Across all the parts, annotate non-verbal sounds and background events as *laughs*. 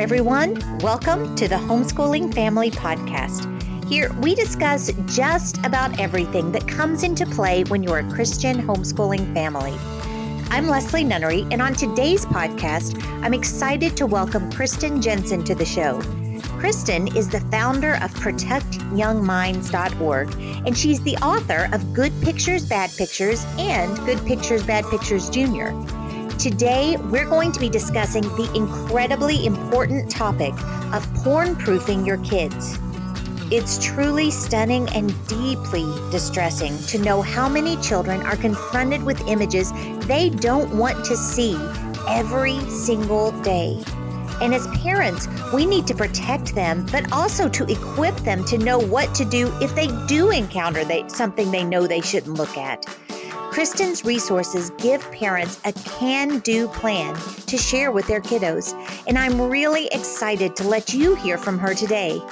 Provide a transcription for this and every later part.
everyone. Welcome to the Homeschooling Family Podcast. Here, we discuss just about everything that comes into play when you're a Christian homeschooling family. I'm Leslie Nunnery, and on today's podcast, I'm excited to welcome Kristen Jenson to the show. Kristen is the founder of ProtectYoungMinds.org, and she's the author of Good Pictures, Bad Pictures and Good Pictures, Bad Pictures Junior. Today, we're going to be discussing the incredibly important topic of porn proofing your kids. It's truly stunning and deeply distressing to know how many children are confronted with images they don't want to see every single day. And as parents, we need to protect them, but also to equip them to know what to do if they do encounter they, something they know they shouldn't look at. Kristen's resources give parents a can do plan to share with their kiddos, and I'm really excited to let you hear from her today.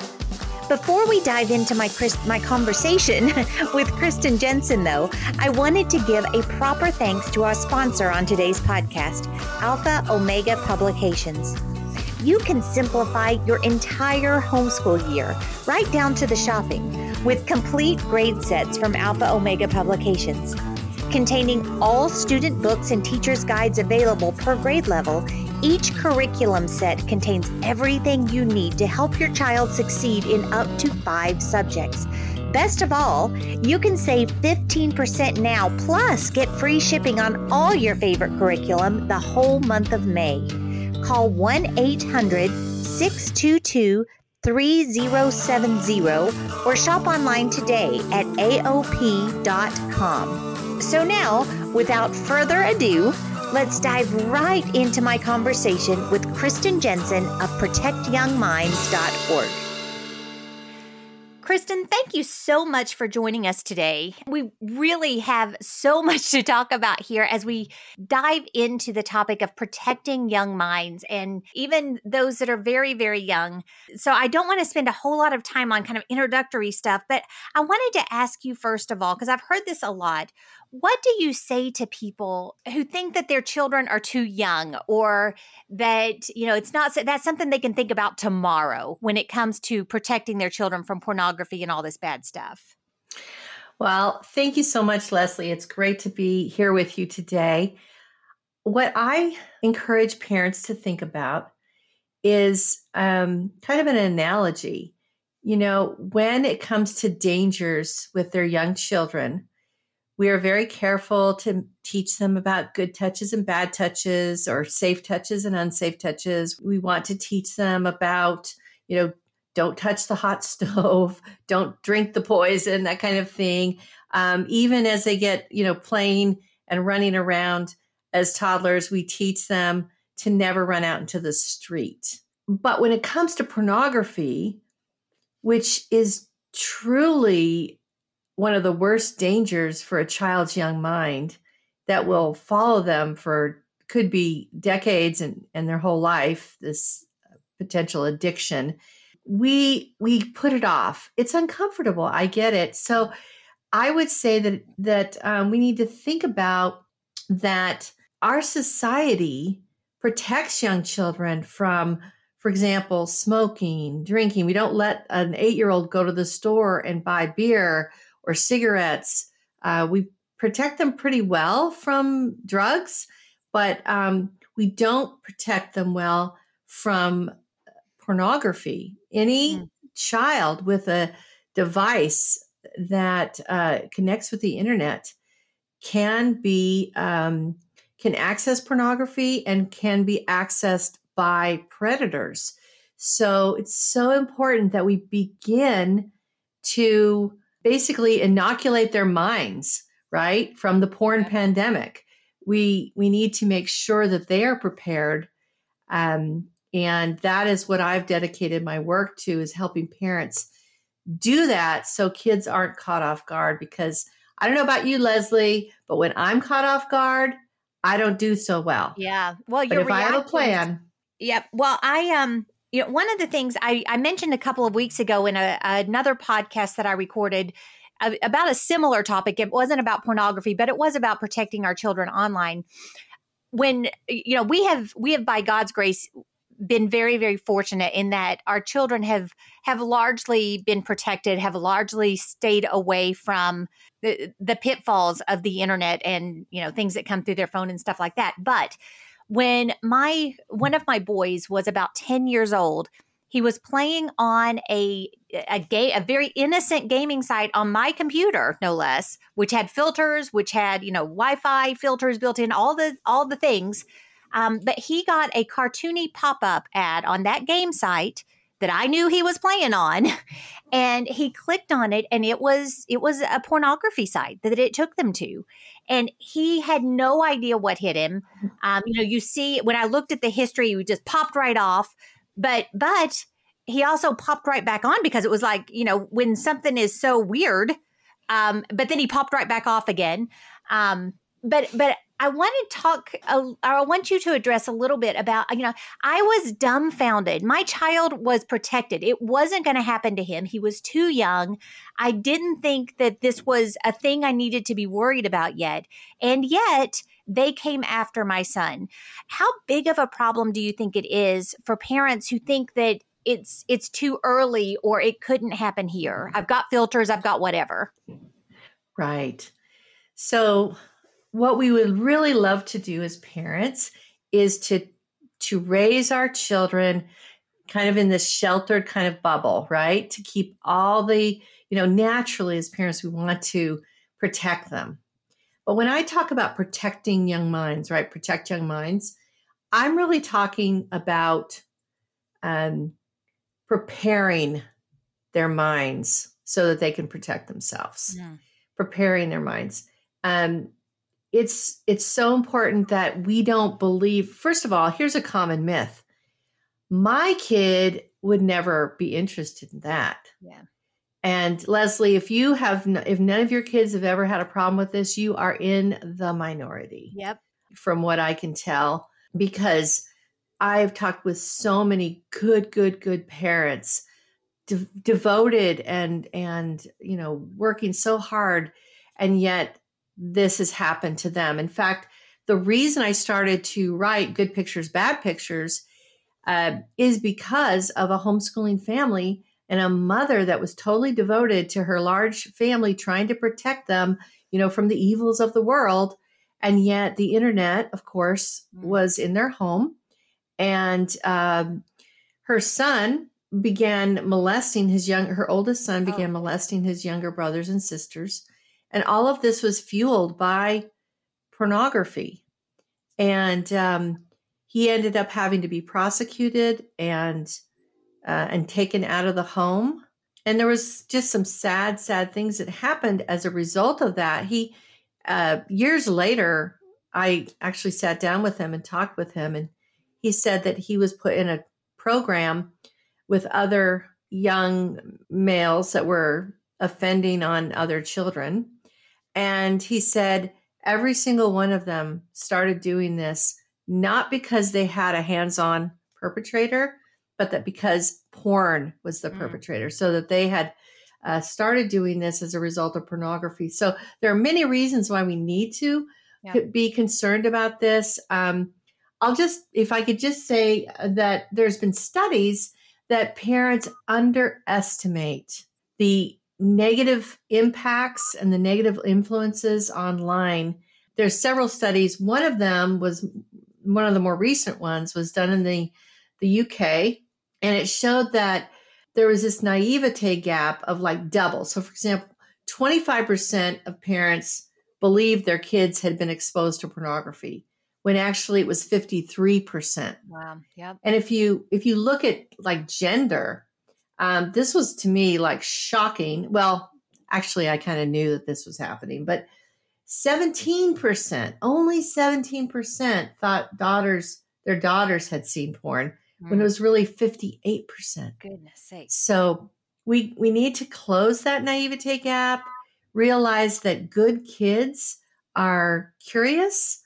Before we dive into my my conversation *laughs* with Kristen Jenson, though, I wanted to give a proper thanks to our sponsor on today's podcast, Alpha Omega Publications. You can simplify your entire homeschool year, right down to the shopping, with complete grade sets from Alpha Omega Publications. Containing all student books and teacher's guides available per grade level, each curriculum set contains everything you need to help your child succeed in up to five subjects. Best of all, you can save 15% now plus get free shipping on all your favorite curriculum the whole month of May. Call 1 800 622 3070 or shop online today at AOP.com. So now, without further ado, let's dive right into my conversation with Kristen Jenson of ProtectYoungMinds.org. Kristen, thank you so much for joining us today. We really have so *laughs* much to talk about here as we dive into the topic of protecting young minds and even those that are very, very young. So, I don't want to spend a whole lot of time on kind of introductory stuff, but I wanted to ask you first of all, because I've heard this a lot. What do you say to people who think that their children are too young or that, you know, it's not that's something they can think about tomorrow when it comes to protecting their children from pornography and all this bad stuff? Well, thank you so much, Leslie. It's great to be here with you today. What I encourage parents to think about is um, kind of an analogy. You know, when it comes to dangers with their young children, we are very careful to teach them about good touches and bad touches or safe touches and unsafe touches. We want to teach them about, you know, don't touch the hot *laughs* stove, don't drink the poison, that kind of thing. Um, even as they get, you know, playing and running around as toddlers, we teach them to never run out into the street. But when it comes to pornography, which is truly one of the worst dangers for a child's young mind that will follow them for could be decades and, and their whole life this potential addiction. We we put it off. It's uncomfortable. I get it. So i would say that that um, we need to think about that our society protects young children from for example smoking drinking. We don't let an eight year old go to the store and buy beer or cigarettes. Uh, we protect them pretty well from drugs, but um, we don't protect them well from pornography. Any mm. child with a device that uh, connects with the internet can be um, can access pornography and can be accessed by predators. So it's so important that we begin to basically inoculate their minds, right, from the porn pandemic. We we need to make sure that they are prepared, um, and that is what I've dedicated my work to is helping parents do that so kids aren't caught off guard. Because I don't know about you, Leslie, but when I'm caught off guard, I don't do so well. Yeah. Well, but if I have a plan. Yep. Well, I um you know, one of the things I, I mentioned a couple of weeks ago in a, another podcast that I recorded about a similar topic. It wasn't about pornography, but it was about protecting our children online. When you know we have we have by God's grace been very very fortunate in that our children have have largely been protected have largely stayed away from the the pitfalls of the internet and you know things that come through their phone and stuff like that but when my one of my boys was about 10 years old he was playing on a a game a very innocent gaming site on my computer no less which had filters which had you know wi-fi filters built in all the all the things. Um, but he got a cartoony pop-up ad on that game site that I knew he was playing on *laughs* and he clicked on it and it was it was a pornography site that it took them to and he had no idea what hit him. *laughs* Um, you know you see when I looked at the history he just popped right off but but he also popped right back on because it was like you know when something is so weird um, but then he popped right back off again. Um, but but I want to talk, uh, I want you to address a little bit about, you know, I was dumbfounded. My child was protected. It wasn't going to happen to him. He was too young. I didn't think that this was a thing I needed to be worried about yet. And yet, they came after my son. How big of a problem do you think it is for parents who think that it's it's too early or it couldn't happen here? I've got filters, I've got whatever. Right. So what we would really love to do as parents is to to raise our children kind of in this sheltered kind of bubble, right? To keep all the, you know, naturally as parents, we want to protect them. But when I talk about protecting young minds, right? Protect young minds, I'm really talking about um, preparing their minds so that they can protect themselves, yeah. preparing their minds. Um, it's it's so important that we don't believe first of all here's a common myth. My kid would never be interested in that. Yeah. And leslie if you have if none of your kids have ever had a problem with this you are in the minority. Yep. From what i can tell because i've talked with so many good good good parents de- devoted and and you know working so hard and yet this has happened to them. In fact, the reason I started to write Good Pictures, Bad Pictures uh, is because of a homeschooling family and a mother that was totally devoted to her large family, trying to protect them, you know, from the evils of the world. And yet, the internet, of course, mm. was in their home. And um, her son began molesting his young, her oldest son oh. began molesting his younger brothers and sisters and all of this was fueled by pornography. And um, he ended up having to be prosecuted and uh, and taken out of the home. And there was just some sad, sad things that happened as a result of that. He uh, years later, I actually sat down with him and talked with him, and he said that he was put in a program with other young males that were offending on other children and he said every single one of them started doing this not because they had a hands on perpetrator, but that because porn was the mm. perpetrator, so that they had uh, started doing this as a result of pornography. So there are many reasons why we need to yeah. be concerned about this. Um, I'll just, if I could just say that there's been studies that parents underestimate the negative impacts and the negative influences online. There's several studies. One of them was one of the more recent ones was done in the the UK and it showed that there was this naivete gap of like double. So for example, 25% of parents believed their kids had been exposed to pornography when actually it was 53%. Wow. Yep. And if you if you look at like gender, um, this was to me like shocking. Well, actually, I kind of knew that this was happening, but 17%, only 17% thought daughters, their daughters had seen porn mm. when it mm. was really 58%. Goodness sake. So we, we need to close that naivete gap, realize that good kids are curious.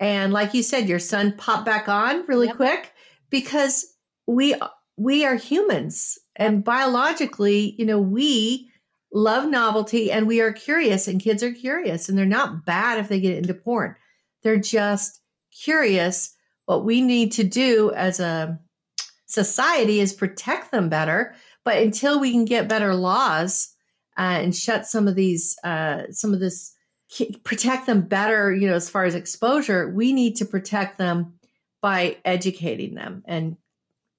And like you said, your son popped back on really yep. quick because we we are humans and biologically, you know, we love novelty and we are curious, and kids are curious, and they're not bad if they get into porn. They're just curious. What we need to do as a society is protect them better. But until we can get better laws uh, and shut some of these, uh, some of this, protect them better, you know, as far as exposure, we need to protect them by educating them and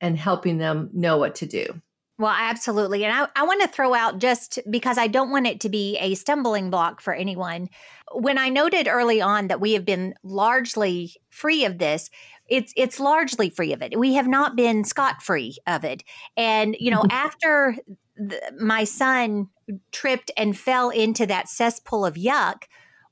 and helping them know what to do. Well, absolutely. And I, I want to throw out just because I don't want it to be a stumbling block for anyone. When I noted early on that we have been largely free of this, it's it's largely free of it. We have not been scot free of it. And you know, mm-hmm. after the, my son tripped and fell into that cesspool of yuck,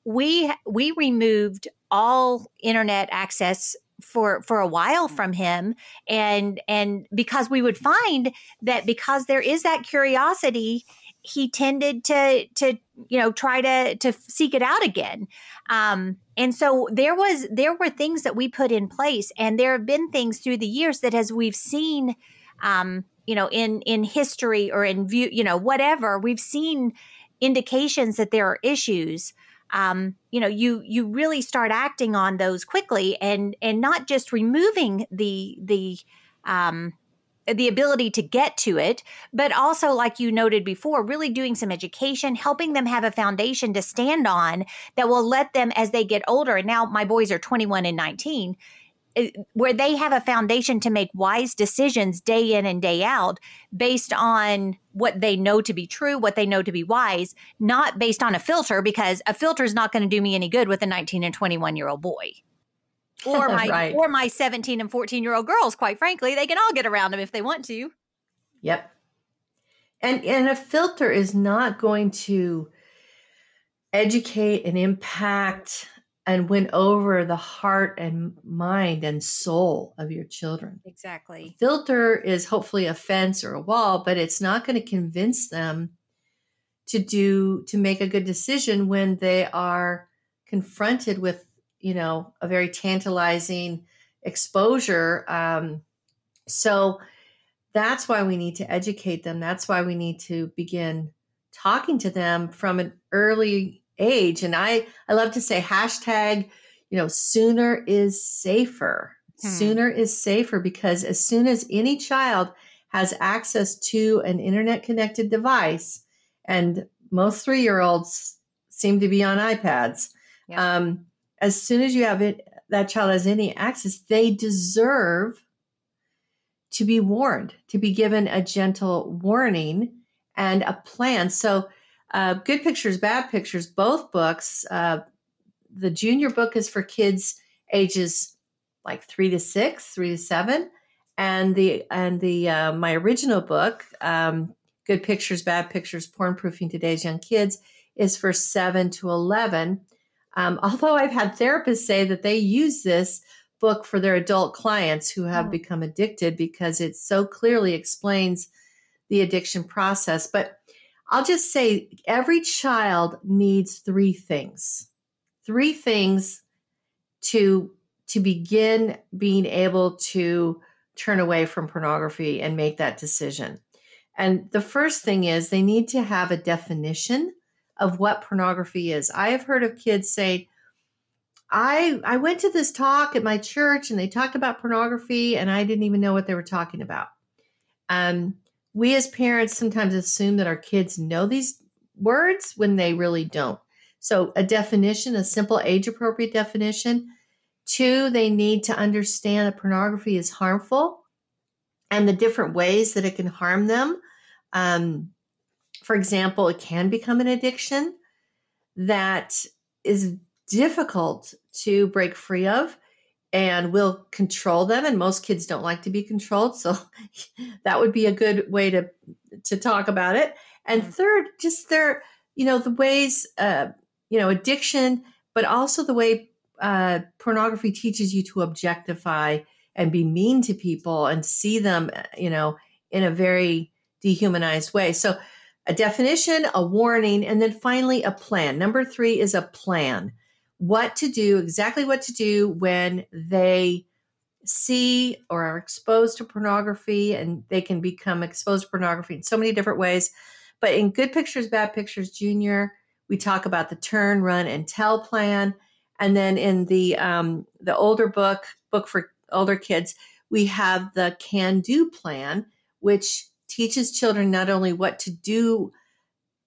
we we removed all internet access for for a while from him and and because we would find that because there is that curiosity he tended to to you know try to to seek it out again. Um and so there was there were things that we put in place and there have been things through the years that as we've seen um you know in in history or in view you know whatever we've seen indications that there are issues um, you know you you really start acting on those quickly and and not just removing the the um, the ability to get to it, but also, like you noted before, really doing some education, helping them have a foundation to stand on that will let them, as they get older, and now my boys are 21 and 19, where they have a foundation to make wise decisions day in and day out based on what they know to be true, what they know to be wise, not based on a filter, because a filter is not going to do me any good with a 19 and 21 year old boy. *laughs* Or my right. or my 17 and 14 year old girls, quite frankly, they can all get around them if they want to. Yep. And and a filter is not going to educate and impact and win over the heart and mind and soul of your children. Exactly. A filter is hopefully a fence or a wall, but it's not going to convince them to do to make a good decision when they are confronted with, you know, a very tantalizing exposure. Um, so that's why we need to educate them. That's why we need to begin talking to them from an early age. And I, I love to say hashtag, you know, sooner is safer. Hmm. Sooner is safer because as soon as any child has access to an internet connected device, and most three year olds seem to be on iPads. Yeah. Um, as soon as you have it, that child has any access, they deserve to be warned, to be given a gentle warning and a plan. So uh, Good Pictures, Bad Pictures, both books. Uh, the junior book is for kids ages like three to six, three to seven, and the and the uh, my original book, um, Good Pictures, Bad Pictures, Porn Proofing Today's Young Kids, is for seven to eleven. Um, *laughs* although I've had therapists say that they use this book for their adult clients who have oh. become addicted because it so clearly explains the addiction process. But I'll just say every child needs three things. Three things to to begin being able to turn away from pornography and make that decision. And the first thing is they need to have a definition of what pornography is. I have heard of kids say, I I went to this talk at my church and they talked about pornography and I didn't even know what they were talking about. Um, we as parents sometimes assume that our kids know these words when they really don't. So, a definition, a simple age appropriate definition. Two, they need to understand that pornography is harmful and the different ways that it can harm them. Um, for example, it can become an addiction that is difficult to break free of and we'll control them and most kids don't like to be controlled so *laughs* that would be a good way to to talk about it. And mm-hmm. third just their you know the ways uh you know addiction but also the way uh pornography teaches you to objectify and be mean to people and see them uh, you know in a very dehumanized way. So a definition a warning and then finally a plan. Number 3 is a plan what to do, exactly what to do when they see or are exposed to pornography and they can become exposed to pornography in so many different ways. But in Good Pictures, Bad Pictures Junior, we talk about the turn, run, and tell plan. And then in the um, the older book, book for older kids, we have the can do plan, which teaches children not only what to do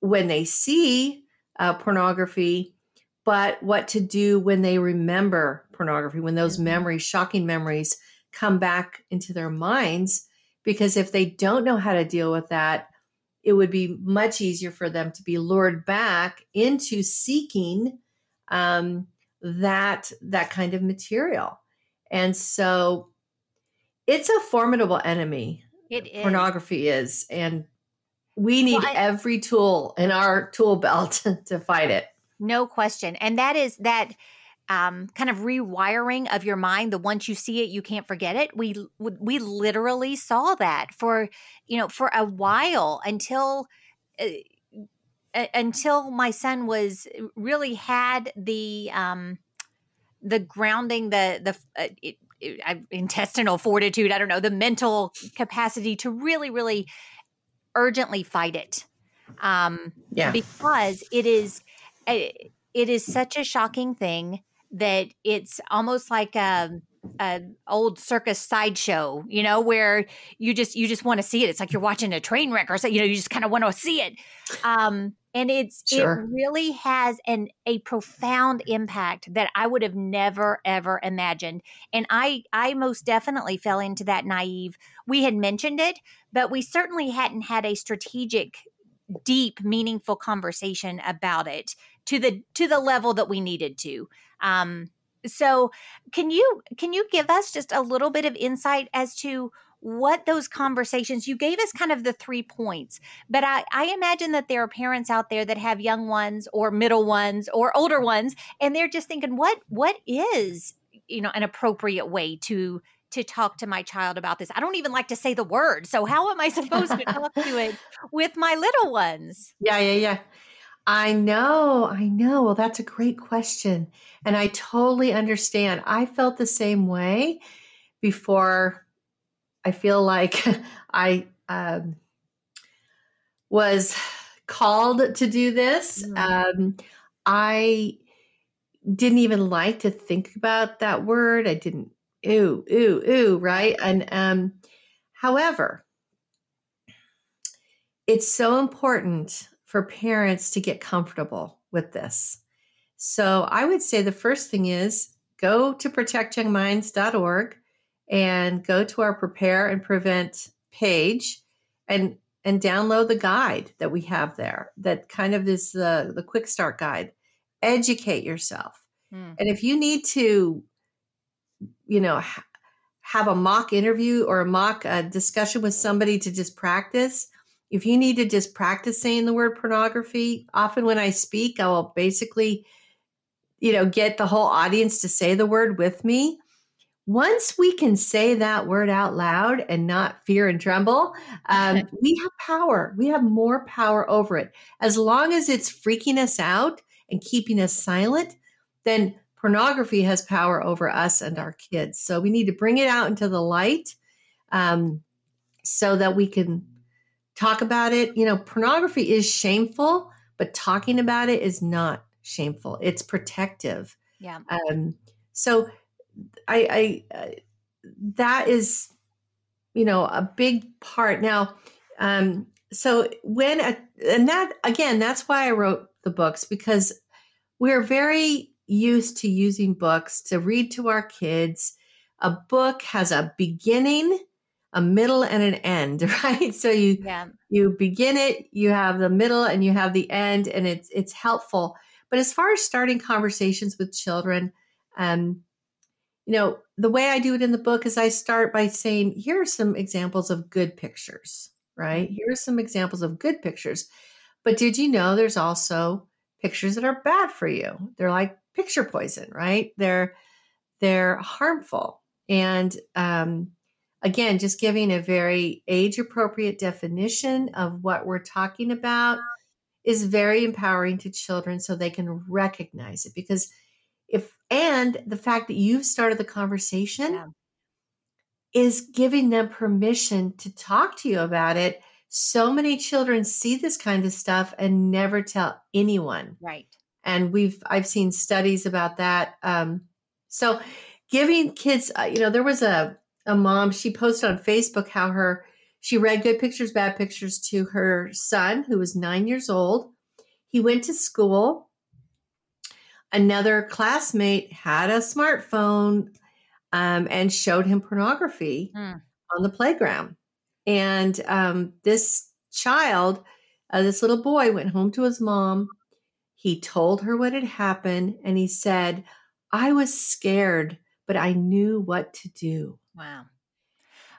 when they see uh, pornography, but what to do when they remember pornography, when those mm-hmm. memories, shocking memories, come back into their minds. Because if they don't know how to deal with that, it would be much easier for them to be lured back into seeking um, that that kind of material. And so it's a formidable enemy. It is. Pornography is. And we need well, I, every tool in our tool belt *laughs* to fight it. No question. And that is that um, kind of rewiring of your mind. The once you see it, you can't forget it. We we literally saw that for you know for a while until. Uh, until my son was really had the um the grounding the the uh, it, it, intestinal fortitude i don't know the mental capacity to really really urgently fight it um yeah because it is it, it is such a shocking thing that it's almost like a, a old circus sideshow, you know, where you just you just want to see it. It's like you're watching a train wreck or something. You know, you just kind of want to see it. Um, and it's sure. it really has an a profound impact that I would have never ever imagined. And I I most definitely fell into that naive. We had mentioned it, but we certainly hadn't had a strategic deep meaningful conversation about it to the to the level that we needed to. Um so can you can you give us just a little bit of insight as to what those conversations you gave us kind of the three points but I, I imagine that there are parents out there that have young ones or middle ones or older ones and they're just thinking what what is you know an appropriate way to to talk to my child about this i don't even like to say the word so how am i *laughs* supposed to talk to it with my little ones yeah yeah yeah I know, I know. Well, that's a great question. And I totally understand. I felt the same way before I feel like *laughs* I um, was called to do this. Mm-hmm. Um, I didn't even like to think about that word. I didn't, ooh, ooh, ooh, right? And um, however, it's so important for parents to get comfortable with this. So I would say the first thing is go to protectyoungminds.org and go to our prepare and prevent page and and download the guide that we have there that kind of is the the quick start guide educate yourself mm. and if you need to you know have a mock interview or a mock uh, discussion with somebody to just practice if you need to just practice saying the word pornography, often when I speak, I will basically, you know, get the whole audience to say the word with me. Once we can say that word out loud and not fear and tremble, um, *laughs* we have power. We have more power over it. As long as it's freaking us out and keeping us silent, then pornography has power over us and our kids. So we need to bring it out into the light um, so that we can talk about it. You know, pornography is shameful, but talking about it is not shameful. It's protective. Yeah. Um, so I, I uh, that is, you know, a big part. Now, um, so when a, and that again, that's why I wrote the books because we're very used to using books to read to our kids. A book has a beginning a middle and an end, *laughs* right? So you yeah. you begin it, you have the middle and you have the end and it's it's helpful. But as far as starting conversations with children, um, you know, the way I do it in the book is I start by saying, here are some examples of good pictures, right? Mm-hmm. Here are some examples of good pictures. But did you know there's also pictures that are bad for you? They're like picture poison, right? They're they're harmful. And um, again, just giving a very age appropriate definition of what we're talking about is very empowering to children so they can recognize it. Because if, and the fact that you've started the conversation yeah. is giving them permission to talk to you about it. So many children see this kind of stuff and never tell anyone. Right. And we've, I've seen studies about that. Um, so giving kids, uh, you know, there was a, a mom, she posted on Facebook how her she read good pictures, bad pictures to her son who was 9 years old. He went to school. Another classmate had a smartphone um, and showed him pornography mm. on the playground. And um, this child, uh, this little boy, went home to his mom. He told her what had happened and he said, I was scared, but I knew what to do. Wow.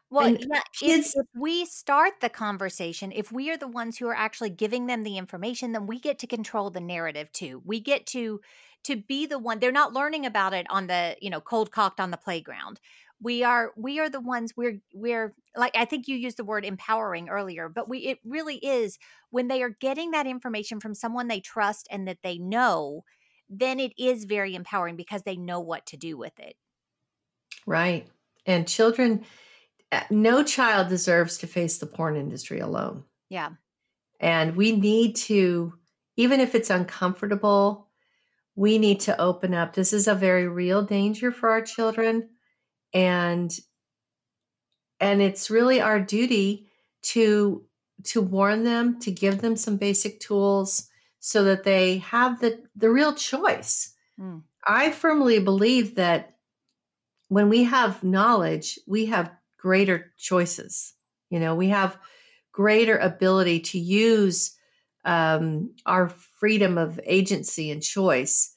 Well, and yeah, if, if, we start the conversation, if we are the ones who are actually giving them the information, then we get to control the narrative too. We get to to be the one. They're not learning about it on the, you know, cold cocked on the playground. We are we are the ones we're we're like I think you used the word empowering earlier, but we it really is when they are getting that information from someone they trust and that they know, then it is very empowering because they know what to do with it. Right. And children uh, no child deserves to face the porn industry alone. Yeah. And we need to, even if it's uncomfortable, we need to open up. This is a very real danger for our children. And and it's really our duty to to warn them, to give them some basic tools so that they have the the real choice. Mm. I firmly believe that when we have knowledge, we have greater choices. You know, we have greater ability to use um, our freedom of agency and choice.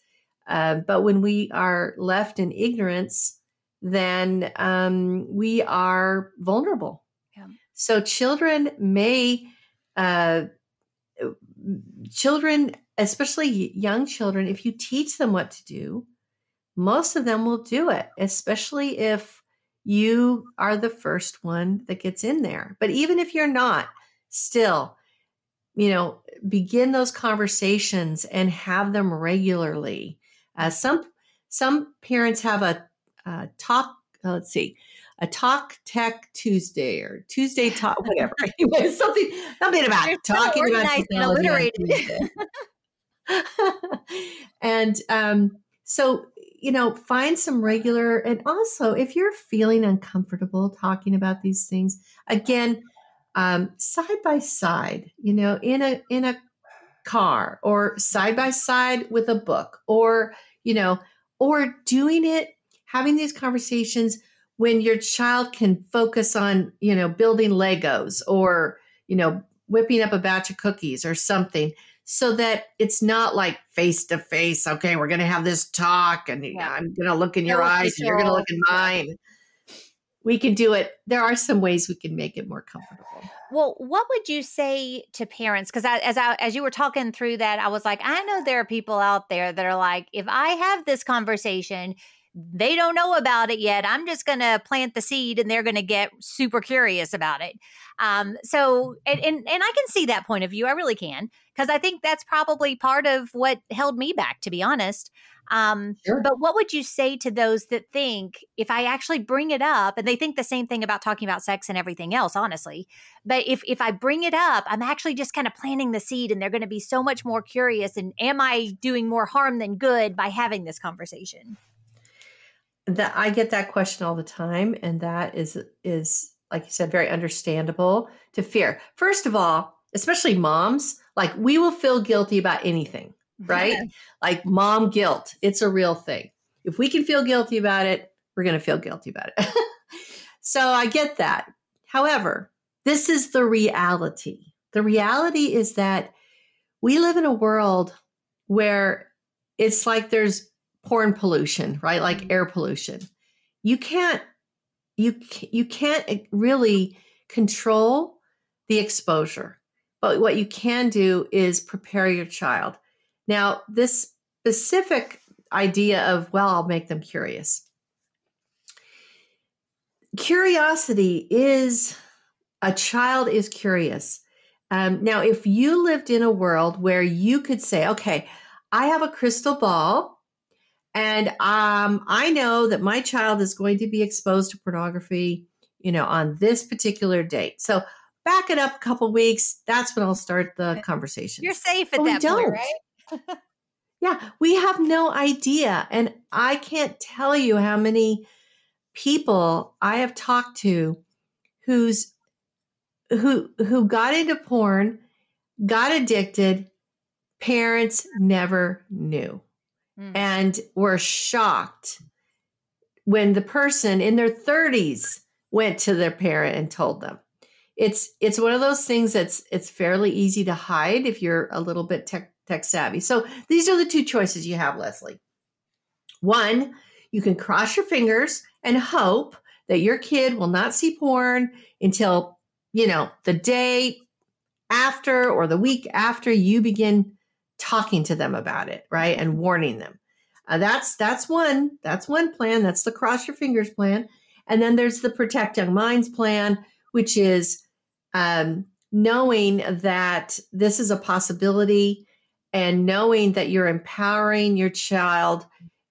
Uh, but when we are left in ignorance, then um, we are vulnerable. Yeah. So children may, uh, children, especially young children, if you teach them what to do, most of them will do it, especially if you are the first one that gets in there. But even if you're not, still, you know, begin those conversations and have them regularly. Uh, some some parents have a, a talk. Uh, let's see, a talk tech Tuesday or Tuesday talk, *laughs* whatever. anyway, something something about You're talking so about technology. *laughs* *laughs* and um, so you know, find some regular, and also if you're feeling uncomfortable talking about these things, again, um, side by side, you know, in a in a car or side by side with a book, or you know, or doing it, having these conversations when your child can focus on, you know, building Legos or you know, whipping up a batch of cookies or something so that it's not like face to face. Okay, we're going to have this talk, and yeah. I'm going to look in your eyes, and you're going to look in mine. We can do it. There are some ways we can make it more comfortable. Well, what would you say to parents? Because as I, as you were talking through that, I was like, I know there are people out there that are like, if I have this conversation, they don't know about it yet. I'm just going to plant the seed, and they're going to get super curious about it. Um, so, and, and and I can see that point of view. I really can because I think that's probably part of what held me back, to be honest. Um, sure. But what would you say to those that think if I actually bring it up, and they think the same thing about talking about sex and everything else, honestly. But if if I bring it up, I'm actually just kind of planting the seed, and they're going to be so much more curious. And am I doing more harm than good by having this conversation? That I get that question all the time, and that is is like you said, very understandable to fear. First of all, especially moms, like we will feel guilty about anything, right? *laughs* like mom guilt, it's a real thing. If we can feel guilty about it, we're going to feel guilty about it. *laughs* so I get that. However, this is the reality. The reality is that we live in a world where it's like there's porn pollution, right? Like mm-hmm. air pollution. You can't you you can't really control the exposure but what you can do is prepare your child now this specific idea of well i'll make them curious curiosity is a child is curious um, now if you lived in a world where you could say okay i have a crystal ball and um, I know that my child is going to be exposed to pornography, you know, on this particular date. So back it up a couple weeks. That's when I'll start the conversation. You're safe at but that point, right? yeah, we have no idea. And I can't tell you how many people I have talked to who's who who got into porn, got addicted, parents never knew mm. and were shocked when the person in their 30s went to their parent and told them. It's it's one of those things that's it's fairly easy to hide if you're a little bit tech tech savvy. So these are the two choices you have leslie. One you can cross your fingers and hope that your kid will not see porn until you know the day after or the week after you begin talking to them about it right and warning them uh, that's that's one that's one plan that's the cross your fingers plan and then there's the protect young minds plan which is um, knowing that this is a possibility and knowing that you're empowering your child,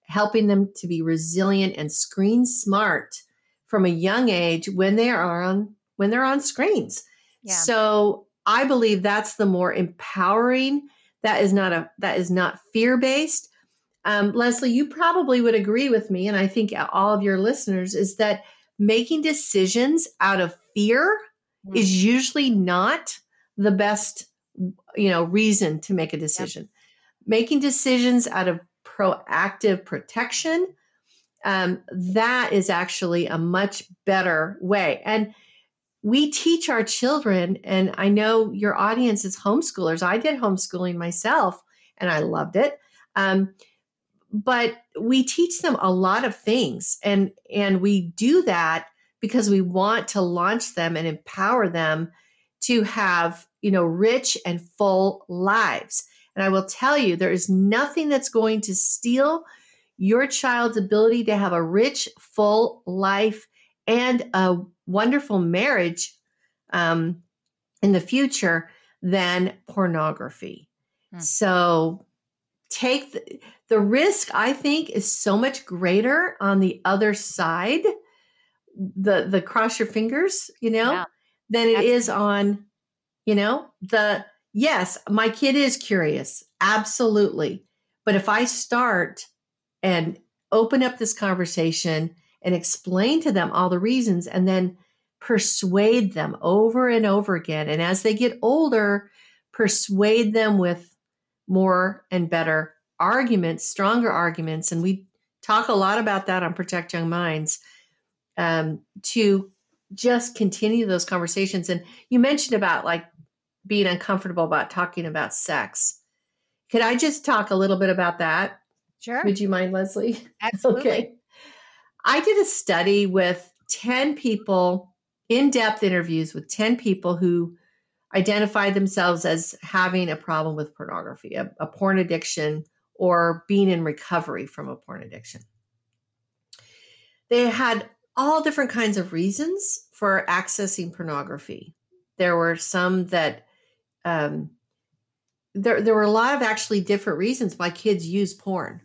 helping them to be resilient and screen smart from a young age when they are on when they're on screens. Yeah. So I believe that's the more empowering. That is not a that is not fear based. Um, Leslie, you probably would agree with me, and I think all of your listeners is that making decisions out of fear mm-hmm. is usually not the best you know reason to make a decision yep. making decisions out of proactive protection um, that is actually a much better way and we teach our children and i know your audience is homeschoolers i did homeschooling myself and i loved it um, but we teach them a lot of things and and we do that because we want to launch them and empower them to have, you know, rich and full lives. And I will tell you, there is nothing that's going to steal your child's ability to have a rich, full life and a wonderful marriage um, in the future than pornography. Hmm. So take the, the risk, I think, is so much greater on the other side the the cross your fingers, you know, yeah. than it is on, you know, the yes, my kid is curious, absolutely. But if I start and open up this conversation and explain to them all the reasons and then persuade them over and over again and as they get older persuade them with more and better arguments stronger arguments and we talk a lot about that on protect young minds um, to just continue those conversations. And you mentioned about like being uncomfortable about talking about sex. Could I just talk a little bit about that? Sure. Would you mind, Leslie? Absolutely. *laughs* okay. I did a study with 10 people, in depth interviews with 10 people who identified themselves as having a problem with pornography, a, a porn addiction, or being in recovery from a porn addiction. They had all different kinds of reasons for accessing pornography. There were some that um, there there were a lot of actually different reasons why kids use porn.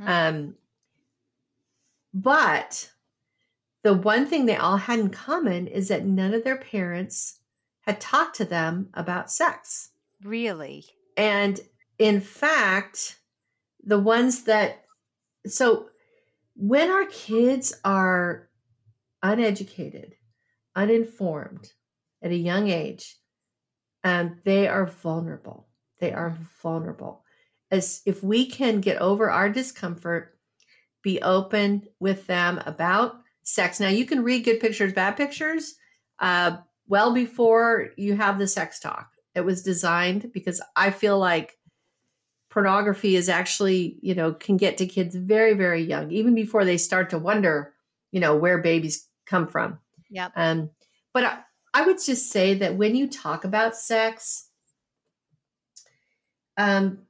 Mm-hmm. Um, but the one thing they all had in common is that none of their parents had talked to them about sex. Really? And in fact, the ones that so when our kids are uneducated, uninformed at a young age, and they are vulnerable. They are vulnerable. As if we can get over our discomfort, be open with them about sex. Now, you can read good pictures, bad pictures, uh, well before you have the sex talk. It was designed because I feel like pornography is actually, you know, can get to kids very, very young, even before they start to wonder, you know, where babies come from. Yeah. Um, but I, I would just say that when you talk about sex, um,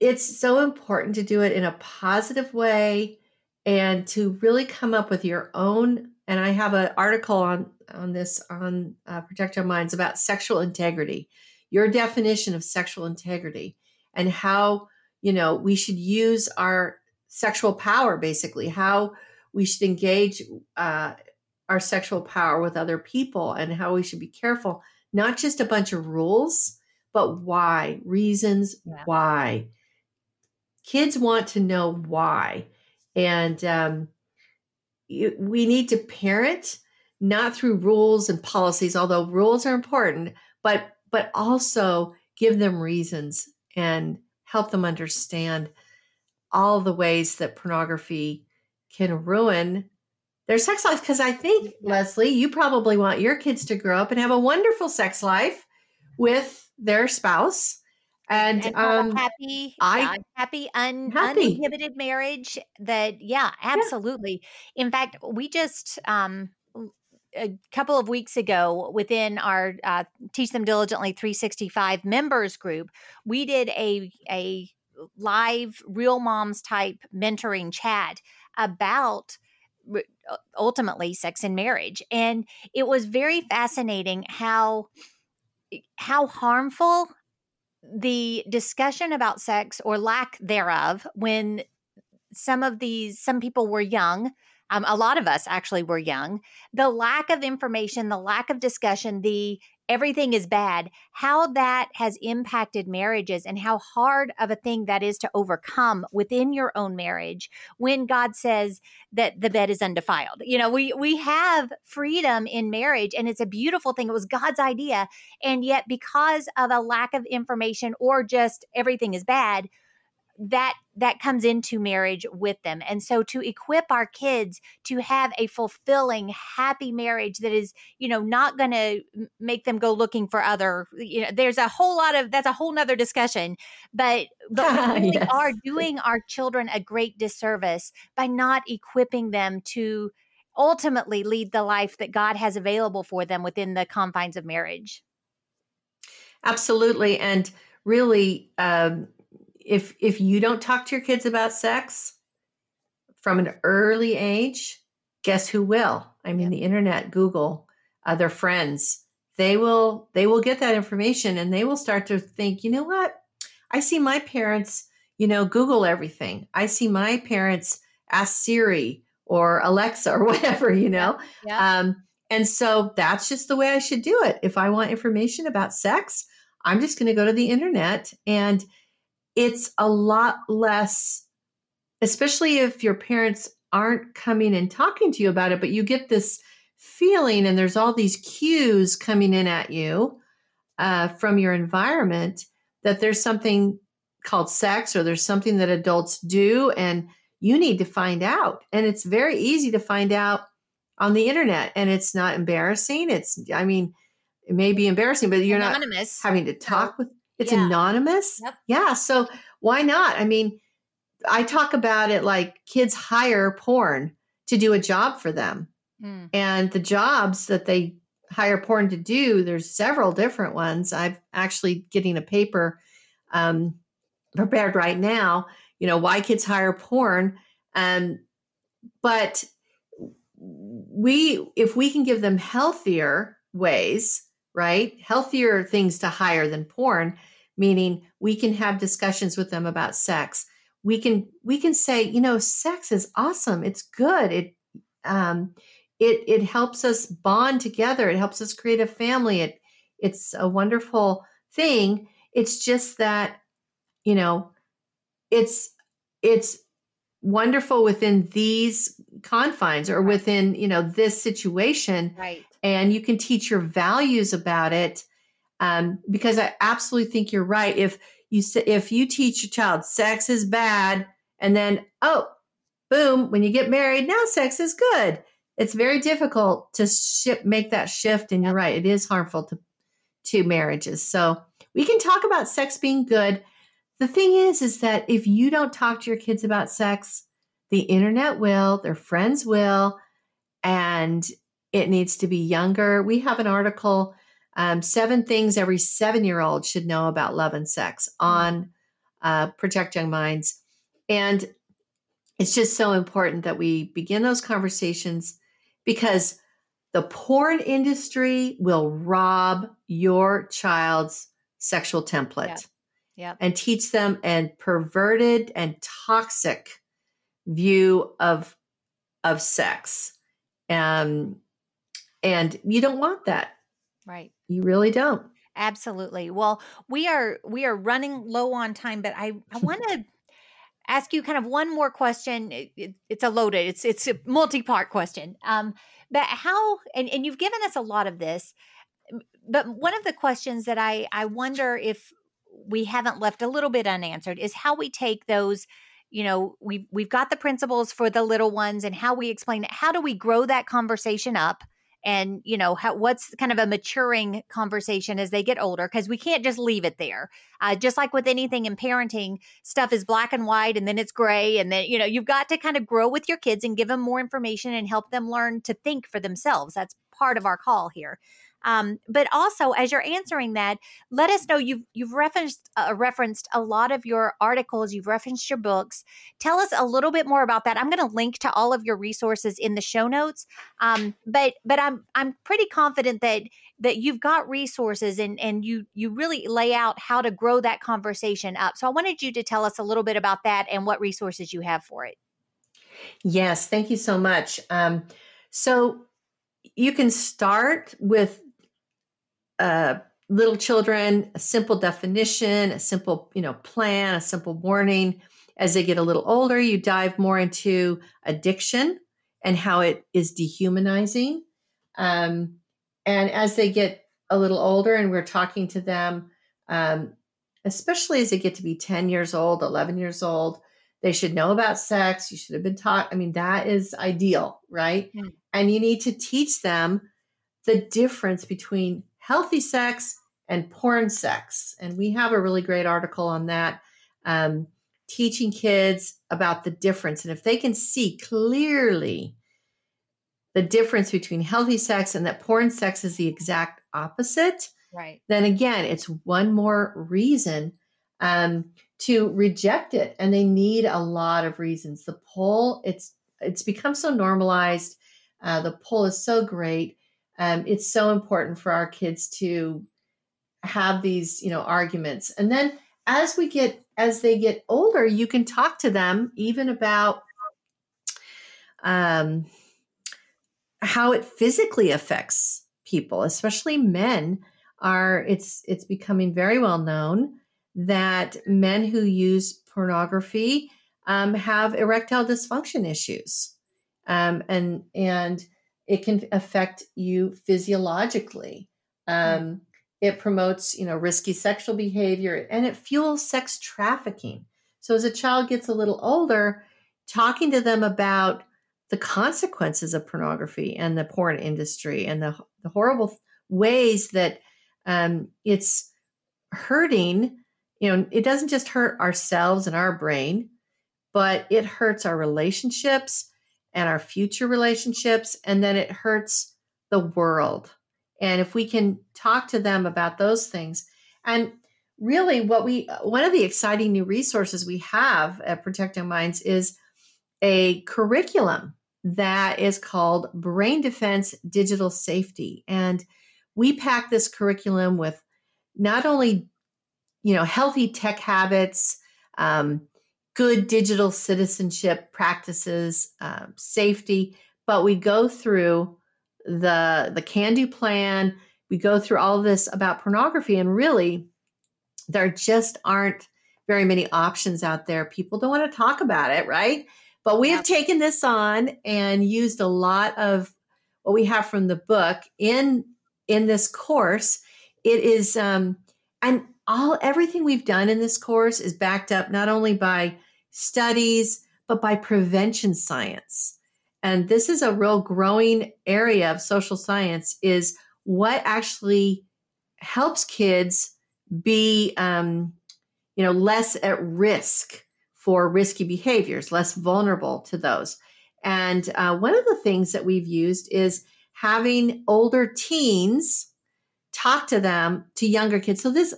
it's so important to do it in a positive way and to really come up with your own. And I have an article on on this on uh, Protect Young Minds about sexual integrity, your definition of sexual integrity, and how you know we should use our sexual power, basically how we should engage uh, our sexual power with other people and how we should be careful, not just a bunch of rules, but why, reasons yeah. why. Kids want to know why. And, um, we need to parent not through rules and policies, although rules are important, but but also give them reasons and help them understand all the ways that pornography can ruin their sex life. Because I think, Leslie, you probably want your kids to grow up and have a wonderful sex life with their spouse. And, and um, happy, I happy, un, happy. uninhibited marriage. That yeah, absolutely. Yeah. In fact, we just um, a couple of weeks ago within our uh, Teach Them Diligently 365 members group, we did a a live real moms type mentoring chat about ultimately sex and marriage and it was very fascinating how how harmful the discussion about sex or lack thereof when some of these some people were young um, a lot of us actually were young the lack of information the lack of discussion the everything is bad, how that has impacted marriages and how hard of a thing that is to overcome within your own marriage when God says that the bed is undefiled. You know, we we have freedom in marriage and it's a beautiful thing. It was God's idea and yet because of a lack of information or just everything is bad, that that comes into marriage with them and so to equip our kids to have a fulfilling happy marriage that is you know not going to make them go looking for other you know there's a whole lot of that's a whole nother discussion but but we *laughs* really yes. are doing our children a great disservice by not equipping them to ultimately lead the life that god has available for them within the confines of marriage absolutely and really um if if you don't talk to your kids about sex from an early age, guess who will? I mean, the internet, Google, other friends, they will they will get that information and they will start to think, you know what? I see my parents, you know, Google everything. I see my parents ask Siri or Alexa or *laughs* whatever, you know. Yeah. Um, and so that's just the way I should do it. If I want information about sex, I'm just going to go to the internet and it's a lot less, especially if your parents aren't coming and talking to you about it, but you get this feeling and there's all these cues coming in at you uh, from your environment that there's something called sex or there's something that adults do and you need to find out. And it's very easy to find out on the internet and it's not embarrassing. It's, I mean, it may be embarrassing, but you're Anonymous. not having to talk with it's yeah. anonymous. Yep. Yeah. So why not? I mean, I talk about it like kids hire porn to do a job for them. Mm. And the jobs that they hire porn to do, there's several different ones. I'm actually getting a paper um, prepared right now, you know, why kids hire porn. Um, but we, if we can give them healthier ways, right? Healthier things to hire than porn, meaning we can have discussions with them about sex. We can we can say you know sex is awesome. It's good. It um it it helps us bond together. It helps us create a family. It it's a wonderful thing. It's just that you know it's it's wonderful within these confines or within you know this situation right and you can teach your values about it um, because I absolutely think you're right. If you if you teach your child sex is bad, and then oh, boom, when you get married, now sex is good. It's very difficult to ship, make that shift. And you're right, it is harmful to to marriages. So we can talk about sex being good. The thing is, is that if you don't talk to your kids about sex, the internet will, their friends will, and it needs to be younger. We have an article um, seven things every seven year old should know about love and sex on uh, Protect Young Minds. And it's just so important that we begin those conversations because the porn industry will rob your child's sexual template yeah. Yeah. and teach them a perverted and toxic view of of sex um, and you don't want that right you really don't. Absolutely. Well, we are we are running low on time, but I I *laughs* want to ask you kind of one more question. It, it, it's a loaded, it's it's a multi-part question. Um, but how and, and you've given us a lot of this, but one of the questions that I I wonder if we haven't left a little bit unanswered is how we take those you know we've we've got the principles for the little ones and how we explain it how do we grow that conversation up and you know how, what's kind of a maturing conversation as they get older because we can't just leave it there. Uh, just like with anything in parenting stuff is black and white and then it's gray and then you know you've got to kind of grow with your kids and give them more information and help them learn to think for themselves. That's part of our call here um, but also, as you're answering that, let us know you've you've referenced uh, referenced a lot of your articles. You've referenced your books. Tell us a little bit more about that. I'm going to link to all of your resources in the show notes. Um, but but I'm I'm pretty confident that that you've got resources and and you you really lay out how to grow that conversation up. So I wanted you to tell us a little bit about that and what resources you have for it. Yes, thank you so much. Um, so you can start with uh, little children a simple definition, a simple you know plan, a simple warning. As they get a little older, you dive more into addiction and how it is dehumanizing. Um, and as they get a little older, and we're talking to them, um, especially as they get to be 10 years old, 11 years old, they should know about sex. You should have been taught. I mean, that is ideal, right? Mm. And you need to teach them the difference between healthy sex and porn sex. And we have a really great article on that, um, teaching kids about the difference. And if they can see clearly the difference between healthy sex and that porn sex is the exact opposite, right? Then again, it's one more reason um, to reject it. And they need a lot of reasons. The pull, it's it's become so normalized. Uh, the pull is so great um, it's so important for our kids to have these you know arguments. And then as we get as they get older you can talk to them even about um, how it physically affects people especially men are it's it's becoming very well known that men who use pornography um, have erectile dysfunction issues. Um, and and it can affect you physiologically. Um, it promotes, you know, risky sexual behavior and it fuels sex trafficking. So as a child gets a little older, talking to them about the consequences of pornography and the porn industry and the, the horrible ways that um, it's hurting, you know, it doesn't just hurt ourselves and our brain, but it hurts our relationships and our future relationships, and then it hurts the world. And if we can talk to them about those things, and really what we, one of the exciting new resources we have at Protect Young Minds is a curriculum that is called Brain Defense Digital Safety. And we pack this curriculum with not only you know healthy tech habits um, good digital citizenship practices, um, safety, but we go through the the can do plan. We go through all this about pornography, and really, there just aren't very many options out there. People don't want to talk about it, right? But we have taken this on and used a lot of what we have from the book in in this course. It is um, and all everything we've done in this course is backed up not only by studies, but by prevention science. And this is a real growing area of social science is what actually helps kids be um, you know less at risk for risky behaviors less vulnerable to those and uh, one of the things that we've used is having older teens talk to them to younger kids so this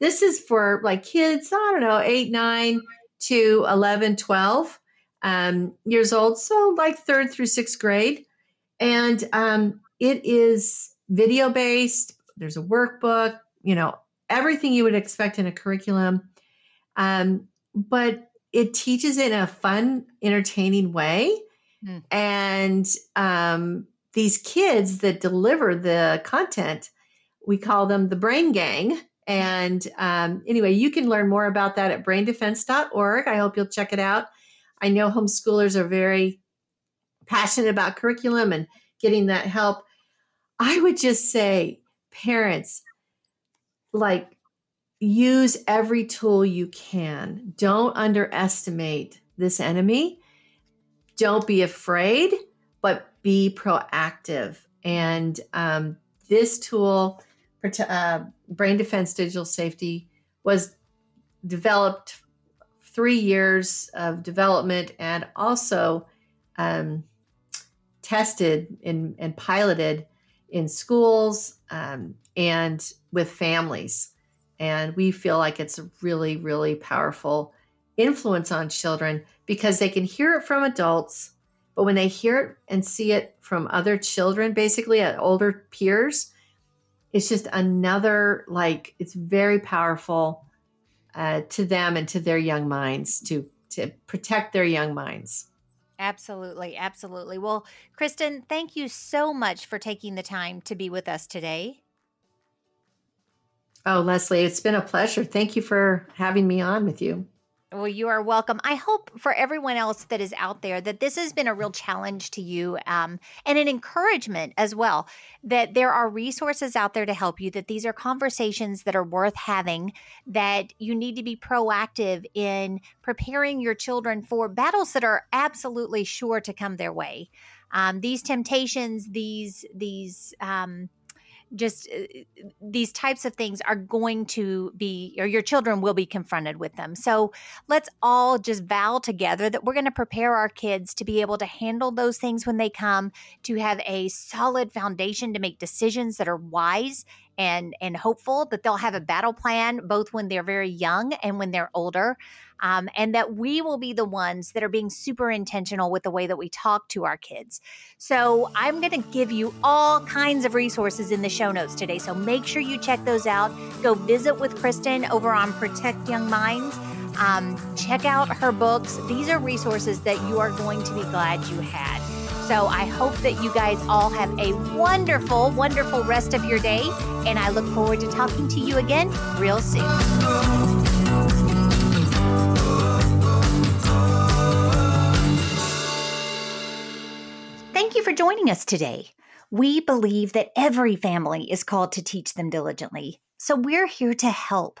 this is for like kids i don't know eight nine to 11, 12 um, years old, so like third through sixth grade. And um, it is video based, there's a workbook, you know, everything you would expect in a curriculum. Um, but it teaches in a fun, entertaining way. Mm. And um, these kids that deliver the content, we call them the brain gang. And um, anyway, you can learn more about that at braindefense.org. I hope you'll check it out. I know homeschoolers are very passionate about curriculum and getting that help. I would just say, parents, like, use every tool you can. Don't underestimate this enemy. Don't be afraid, but be proactive. And um, this tool, uh, Brain Defense Digital Safety, was developed three years of development and also um, tested in, and piloted in schools um, and with families. And we feel like it's a really, really powerful influence on children because they can hear it from adults, but when they hear it and see it from other children, basically at older peers, it's just another, like, it's very powerful uh, to them and to their young minds to, to protect their young minds. Absolutely, absolutely. Well, Kristen, thank you so much for taking the time to be with us today. Oh, Leslie, it's been a pleasure. Thank you for having me on with you. Well, you are welcome. I hope for everyone else that is out there that this has been a real challenge to you um, and an encouragement as well. That there are resources out there to help you, that these are conversations that are worth having, that you need to be proactive in preparing your children for battles that are absolutely sure to come their way. Um, these temptations, these, these, um, just uh, these types of things are going to be, or your children will be confronted with them. So let's all just vow together that we're going to prepare our kids to be able to handle those things when they come, to have a solid foundation to make decisions that are wise and and hopeful that they'll have a battle plan both when they're very young and when they're older um, and that we will be the ones that are being super intentional with the way that we talk to our kids. So i'm going to give you all kinds of resources in the show notes today so make sure you check those out. Go visit with kristen over on protect young minds. Um, check out her books. These are resources that you are going to be glad you had so I hope that you guys all have a wonderful, wonderful rest of your day. And I look forward to talking to you again real soon. Thank you for joining us today. We believe that every family is called to teach them diligently. So we're here to help.